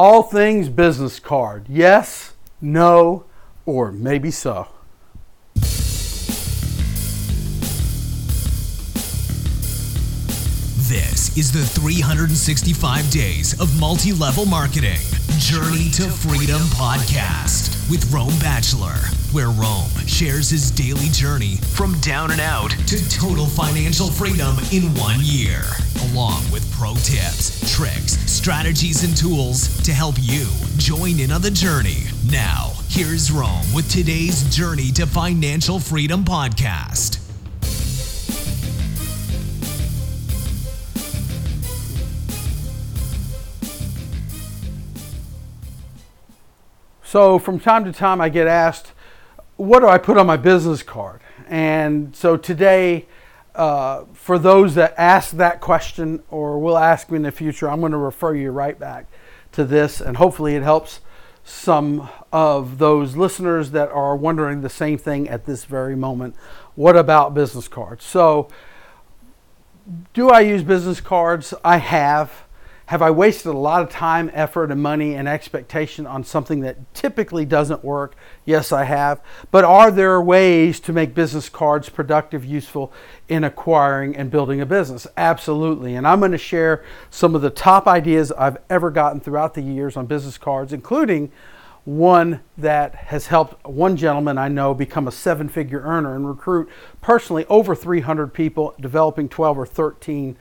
All things business card. Yes, no, or maybe so. This is the 365 Days of Multi Level Marketing Journey to Freedom podcast with Rome Bachelor, where Rome shares his daily journey from down and out to total financial freedom in one year, along with pro tips, tricks, strategies, and tools to help you join in on the journey. Now, here's Rome with today's Journey to Financial Freedom podcast. So from time to time, I get asked, what do I put on my business card? And so today, uh, for those that ask that question or will ask me in the future, I'm going to refer you right back to this, and hopefully it helps some of those listeners that are wondering the same thing at this very moment. What about business cards? So, do I use business cards? I have. Have I wasted a lot of time, effort, and money and expectation on something that typically doesn't work? Yes, I have. But are there ways to make business cards productive, useful in acquiring and building a business? Absolutely. And I'm going to share some of the top ideas I've ever gotten throughout the years on business cards, including one that has helped one gentleman I know become a seven figure earner and recruit personally over 300 people, developing 12 or 13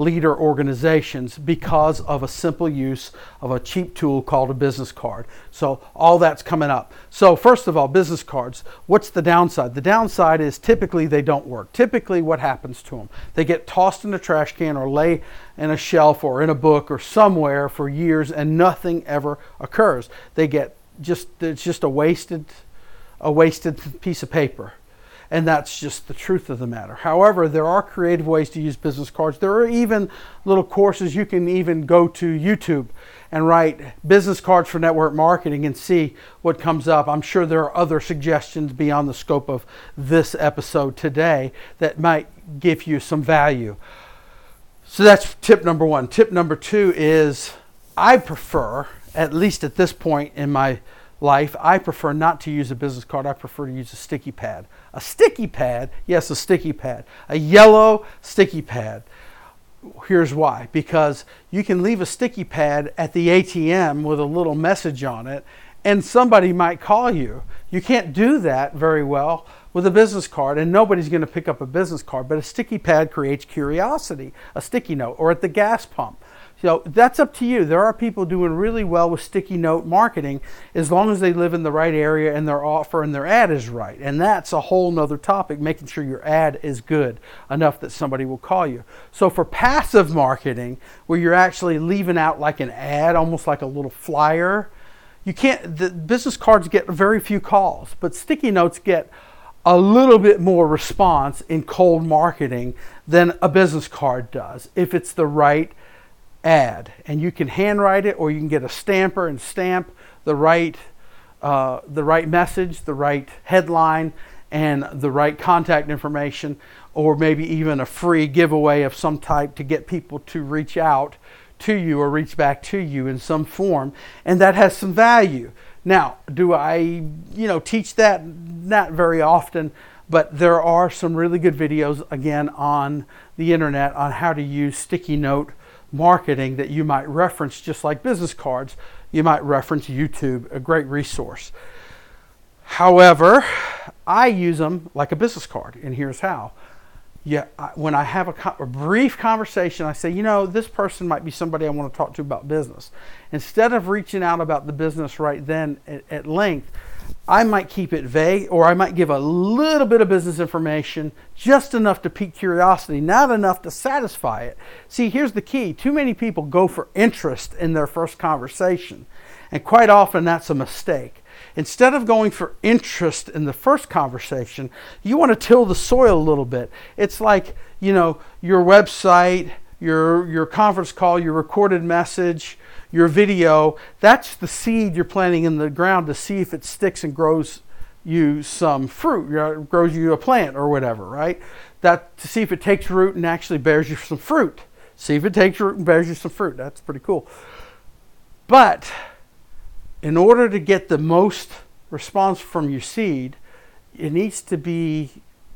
leader organizations because of a simple use of a cheap tool called a business card. So, all that's coming up. So, first of all, business cards. What's the downside? The downside is typically they don't work. Typically, what happens to them? They get tossed in a trash can or lay in a shelf or in a book or somewhere for years and nothing ever occurs. They get just, it's just a wasted, a wasted piece of paper and that's just the truth of the matter. However, there are creative ways to use business cards. There are even little courses you can even go to YouTube and write business cards for network marketing and see what comes up. I'm sure there are other suggestions beyond the scope of this episode today that might give you some value. So that's tip number one. Tip number two is I prefer, at least at this point in my life, I prefer not to use a business card. I prefer to use a sticky pad. A sticky pad, yes, a sticky pad, a yellow sticky pad. Here's why because you can leave a sticky pad at the ATM with a little message on it, and somebody might call you. You can't do that very well with a business card, and nobody's going to pick up a business card, but a sticky pad creates curiosity, a sticky note, or at the gas pump. So that's up to you. There are people doing really well with sticky note marketing as long as they live in the right area and their offer and their ad is right. And that's a whole nother topic, making sure your ad is good enough that somebody will call you. So for passive marketing, where you're actually leaving out like an ad, almost like a little flyer, you can't the business cards get very few calls, but sticky notes get a little bit more response in cold marketing than a business card does if it's the right ad. And you can handwrite it or you can get a stamper and stamp the right, uh, the right message, the right headline, and the right contact information, or maybe even a free giveaway of some type to get people to reach out to you or reach back to you in some form. And that has some value. Now, do I, you know, teach that? Not very often, but there are some really good videos again on the internet on how to use sticky note marketing that you might reference, just like business cards, you might reference YouTube, a great resource. However, I use them like a business card, and here's how. Yeah, I, when I have a, a, brief conversation, I say, you know, this person might be somebody I want to talk to about business. Instead of reaching out about the business right then at, at length, I might keep it vague or I might give a little bit of business information, just enough to pique curiosity, not enough to satisfy it. See, here's the key too many people go for interest in their first conversation, and quite often that's a mistake. Instead of going for interest in the first conversation, you want to till the soil a little bit. It's like, you know, your website, your, your conference call, your recorded message, your video, that's the seed you're planting in the ground to see if it sticks and grows you some fruit, grows you a plant or whatever, right? That to see if it takes root and actually bears you some fruit. See if it takes root and bears you some fruit. That's pretty cool. But in order to get the most response from your seed, it needs to be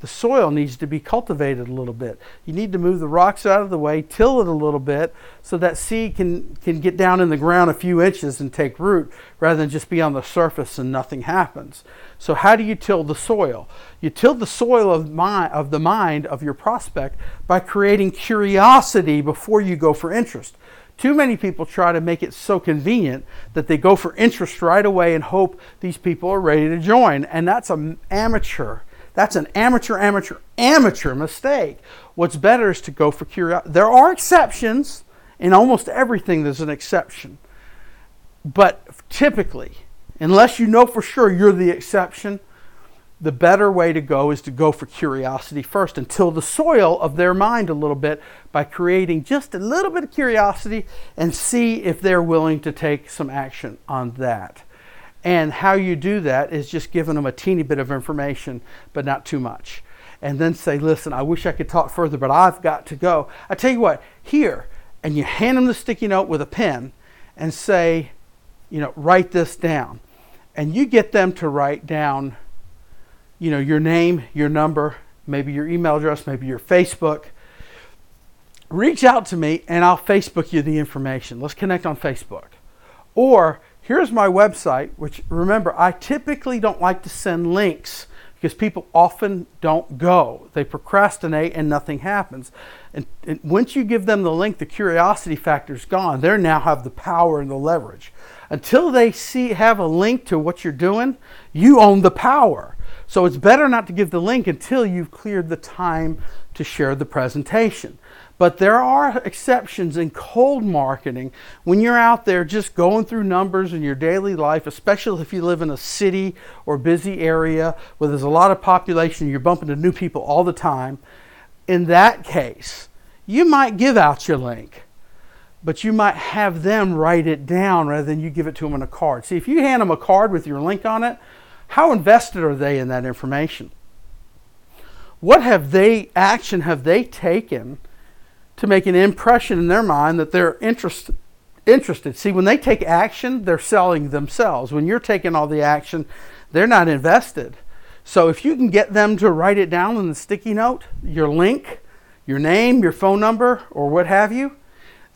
the soil needs to be cultivated a little bit. You need to move the rocks out of the way, till it a little bit, so that seed can, can get down in the ground a few inches and take root rather than just be on the surface and nothing happens. So, how do you till the soil? You till the soil of, mind, of the mind of your prospect by creating curiosity before you go for interest. Too many people try to make it so convenient that they go for interest right away and hope these people are ready to join. And that's an amateur that's an amateur, amateur, amateur mistake. What's better is to go for curiosity. There are exceptions. In almost everything, there's an exception. But typically, unless you know for sure you're the exception, the better way to go is to go for curiosity first and till the soil of their mind a little bit by creating just a little bit of curiosity and see if they're willing to take some action on that. And how you do that is just giving them a teeny bit of information, but not too much. And then say, listen, I wish I could talk further, but I've got to go. I tell you what, here, and you hand them the sticky note with a pen and say, you know, write this down. And you get them to write down, you know, your name, your number, maybe your email address, maybe your Facebook. Reach out to me and I'll Facebook you the information. Let's connect on Facebook. Or Here's my website, which remember, I typically don't like to send links because people often don't go. They procrastinate and nothing happens. And, and, once you give them the link, the curiosity factor is gone. They now have the power and the leverage. Until they see have a link to what you're doing, you own the power. So it's better not to give the link until you've cleared the time to share the presentation. But there are exceptions in cold marketing when you're out there just going through numbers in your daily life, especially if you live in a city or busy area where there's a lot of population, you're bumping into new people all the time. In that case, you might give out your link, but you might have them write it down rather than you give it to them on a card. See, if you hand them a card with your link on it, how invested are they in that information? What have they action have they taken? To make an impression in their mind that they're interest, interested. See, when they take action, they're selling themselves. When you're taking all the action, they're not invested. So if you can get them to write it down in the sticky note, your link, your name, your phone number, or what have you,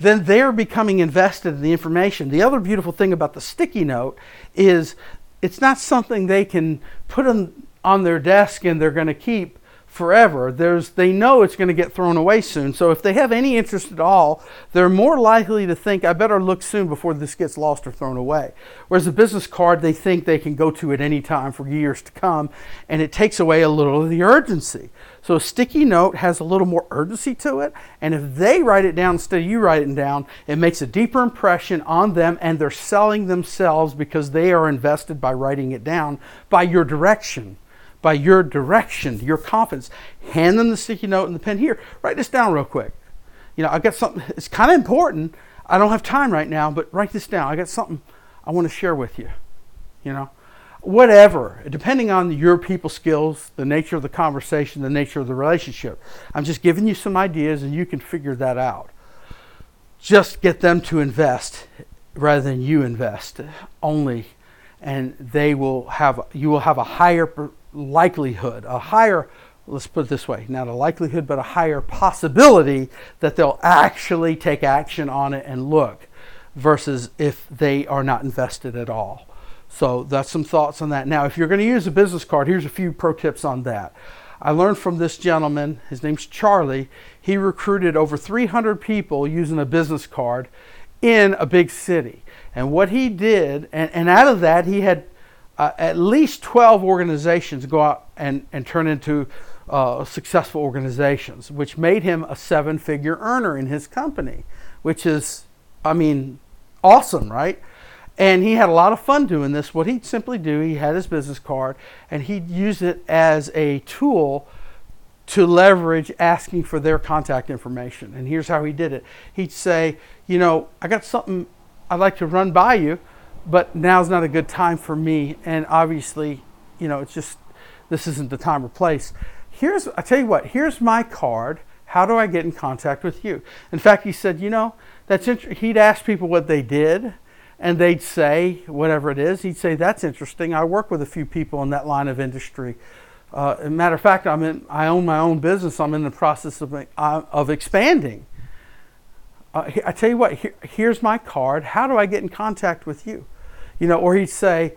then they're becoming invested in the information. The other beautiful thing about the sticky note is it's not something they can put on, on their desk and they're going to keep forever. There's, they know it's going to get thrown away soon. So if they have any interest at all, they're more likely to think, I better look soon before this gets lost or thrown away. Whereas a business card, they think they can go to at any time for years to come, and it takes away a little of the urgency. So a sticky note has a little more urgency to it, and if they write it down instead of you writing it down, it makes a deeper impression on them, and they're selling themselves because they are invested by writing it down by your direction by your direction, your confidence. Hand them the sticky note and the pen. Here, write this down real quick. You know, I've got something, it's kind of important. I don't have time right now, but write this down. I got something I want to share with you. You know, whatever, depending on your people skills, the nature of the conversation, the nature of the relationship. I'm just giving you some ideas and you can figure that out. Just get them to invest rather than you invest only and they will have you will have a higher likelihood, a higher, let's put it this way, not a likelihood, but a higher possibility that they'll actually take action on it and look versus if they are not invested at all. So that's some thoughts on that. Now, if you're going to use a business card, here's a few pro tips on that. I learned from this gentleman, his name's Charlie. He recruited over 300 people using a business card in a big city. And what he did, and, and out of that, he had uh, at least 12 organizations go out and, and turn into uh, successful organizations, which made him a seven figure earner in his company, which is, I mean, awesome, right? And he had a lot of fun doing this. What he'd simply do, he had his business card and he'd use it as a tool to leverage asking for their contact information. And here's how he did it he'd say, You know, I got something I'd like to run by you but now's not a good time for me. And obviously, you know, it's just this isn't the time or place. Here's I tell you what. Here's my card. How do I get in contact with you? In fact, he said, you know, that's int-. he'd ask people what they did, and they'd say whatever it is. He'd say, "That's interesting. I work with a few people in that line of industry. Uh, matter of fact, I'm in. I own my own business. I'm in the process of uh, of expanding. Uh, I tell you what. Here, here's my card. How do I get in contact with you? You know, or he'd say,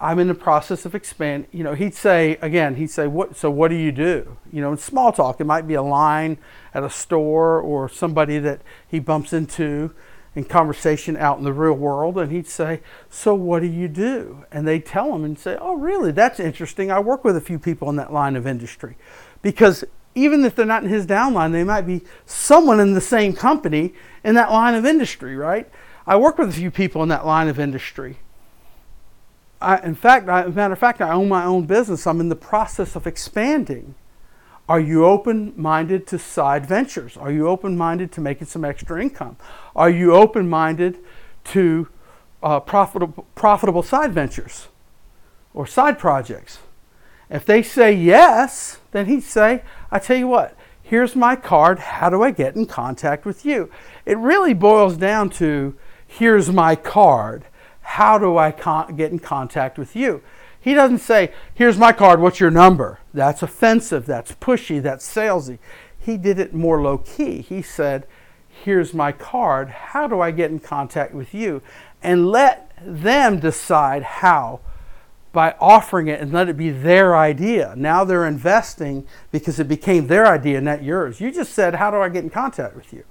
I'm in the process of expand. You know, he'd say again. He'd say, "What? So what do you do?" You know, in small talk, it might be a line at a store or somebody that he bumps into in conversation out in the real world, and he'd say, "So what do you do?" And they'd tell him and say, "Oh, really? That's interesting. I work with a few people in that line of industry," because even if they're not in his downline, they might be someone in the same company in that line of industry, right? I work with a few people in that line of industry. I, in fact, I, as a matter of fact, I own my own business. I'm in the process of expanding. Are you open minded to side ventures? Are you open minded to making some extra income? Are you open minded to uh, profitable, profitable side ventures or side projects? If they say yes, then he'd say, I tell you what, here's my card. How do I get in contact with you? It really boils down to here's my card. How do I con- get in contact with you? He doesn't say, Here's my card, what's your number? That's offensive, that's pushy, that's salesy. He did it more low key. He said, Here's my card, how do I get in contact with you? And let them decide how by offering it and let it be their idea. Now they're investing because it became their idea, not yours. You just said, How do I get in contact with you?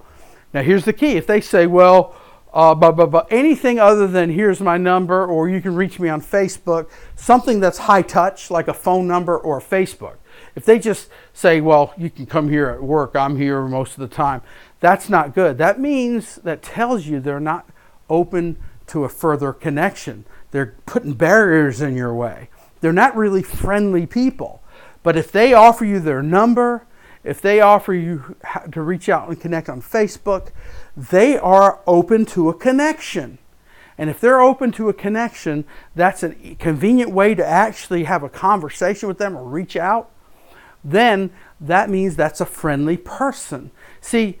Now, here's the key. If they say, Well, uh, but, but, but anything other than here's my number or you can reach me on Facebook, something that's high touch like a phone number or Facebook. If they just say, well, you can come here at work, I'm here most of the time, that's not good. That means, that tells you they're not open to a further connection. They're putting barriers in your way. They're not really friendly people. But if they offer you their number, if they offer you to reach out and connect on Facebook, they are open to a connection. And if they're open to a connection, that's a convenient way to actually have a conversation with them or reach out, then that means that's a friendly person. See,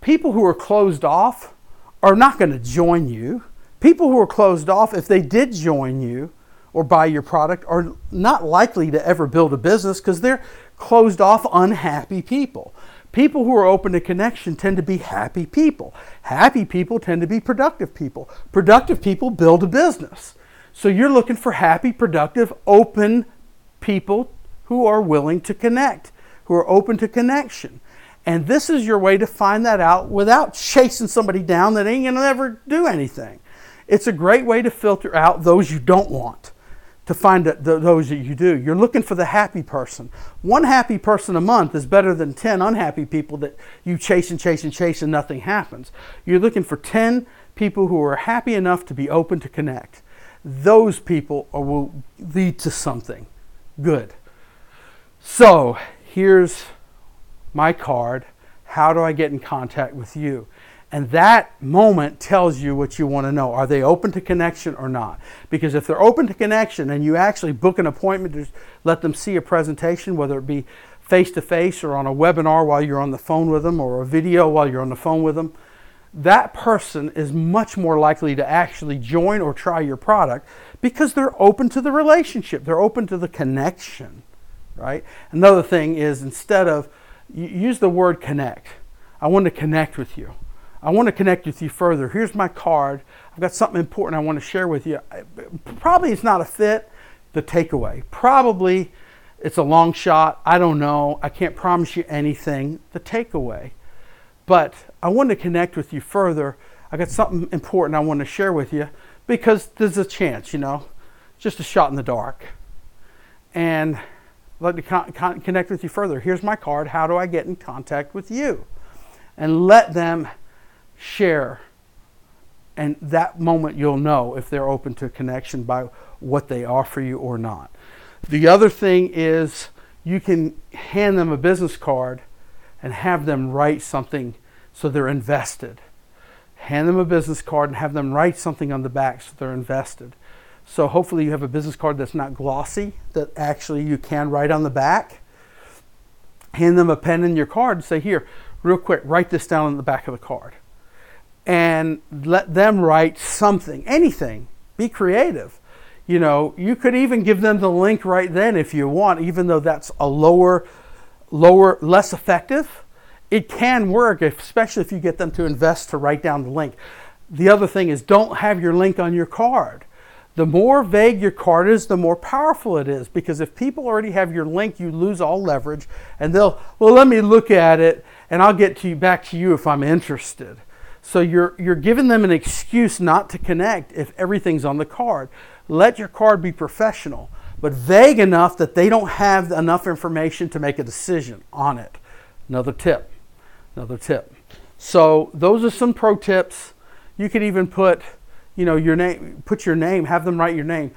people who are closed off are not going to join you. People who are closed off, if they did join you or buy your product, are not likely to ever build a business because they're closed off, unhappy people. People who are open to connection tend to be happy people. Happy people tend to be productive people. Productive people build a business. So you're looking for happy, productive, open people who are willing to connect, who are open to connection. And this is your way to find that out without chasing somebody down that ain't gonna ever do anything. It's a great way to filter out those you don't want to find those that you do. You're looking for the happy person. One happy person a month is better than 10 unhappy people that you chase and chase and chase and nothing happens. You're looking for 10 people who are happy enough to be open to connect. Those people are, will lead to something good. So here's my card. How do I get in contact with you? And that moment tells you what you want to know. Are they open to connection or not? Because if they're open to connection and you actually book an appointment to let them see a presentation, whether it be face to face or on a webinar while you're on the phone with them or a video while you're on the phone with them, that person is much more likely to actually join or try your product because they're open to the relationship, they're open to the connection, right? Another thing is instead of use the word connect. I want to connect with you. I want to connect with you further. Here's my card. I've got something important I want to share with you. Probably it's not a fit, the takeaway. Probably it's a long shot. I don't know. I can't promise you anything. The takeaway. But I want to connect with you further. I've got something important I want to share with you because there's a chance, you know, just a shot in the dark. And I'd like to con- con- connect with you further. Here's my card. How do I get in contact with you? And let them share. And that moment you'll know if they're open to connection by what they offer you or not. The other thing is you can hand them a business card and have them write something so they're invested. Hand them a business card and have them write something on the back so they're invested. So hopefully you have a business card that's not glossy, that actually you can write on the back. Hand them a pen and your card and say, Here, real quick, write this down on the back of the card and let them write something, anything. Be creative. You know, you could even give them the link right then if you want, even though that's a lower, lower, less effective. It can work, especially if you get them to invest to write down the link. The other thing is don't have your link on your card. The more vague your card is, the more powerful it is because if people already have your link, you lose all leverage and they'll, well, let me look at it and I'll get to you back to you if I'm interested. So you're you're giving them an excuse not to connect if everything's on the card. Let your card be professional, but vague enough that they don't have enough information to make a decision on it. Another tip. Another tip. So those are some pro tips. You could even put, you know, your name, put your name, have them write your name.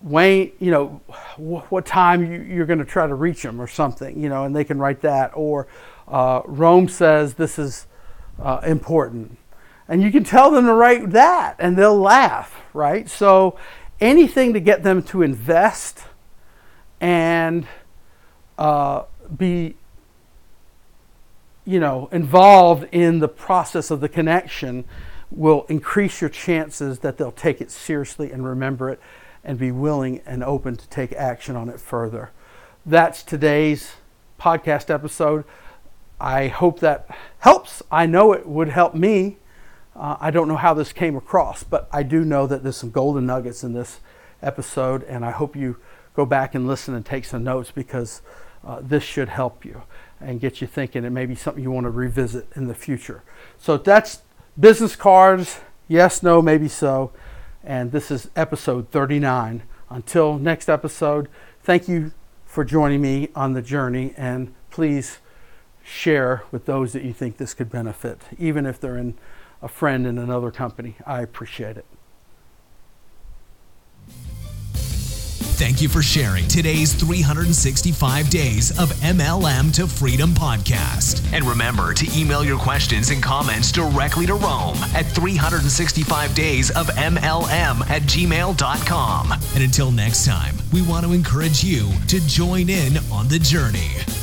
Wayne, you know, what time you, are going to try to reach them or something, you know, and they can write that. Or uh, Rome says this is uh, important. And you can tell them to write that and they'll laugh, right? So anything to get them to invest and uh, be you know involved in the process of the connection will increase your chances that they'll take it seriously and remember it and be willing and open to take action on it further. That's today's podcast episode. I hope that helps. I know it would help me. Uh, I don't know how this came across, but I do know that there's some golden nuggets in this episode, and I hope you go back and listen and take some notes because uh, this should help you and get you thinking. It may be something you want to revisit in the future. So that's business cards. Yes, no, maybe so. And this is episode 39. Until next episode, thank you for joining me on the journey, and please share with those that you think this could benefit, even if they're in a friend in another company. I appreciate it. Thank you for sharing today's 365 Days of MLM to Freedom podcast. And remember to email your questions and comments directly to Rome at 365 Days of MLM at gmail.com. And until next time, we want to encourage you to join in on the journey.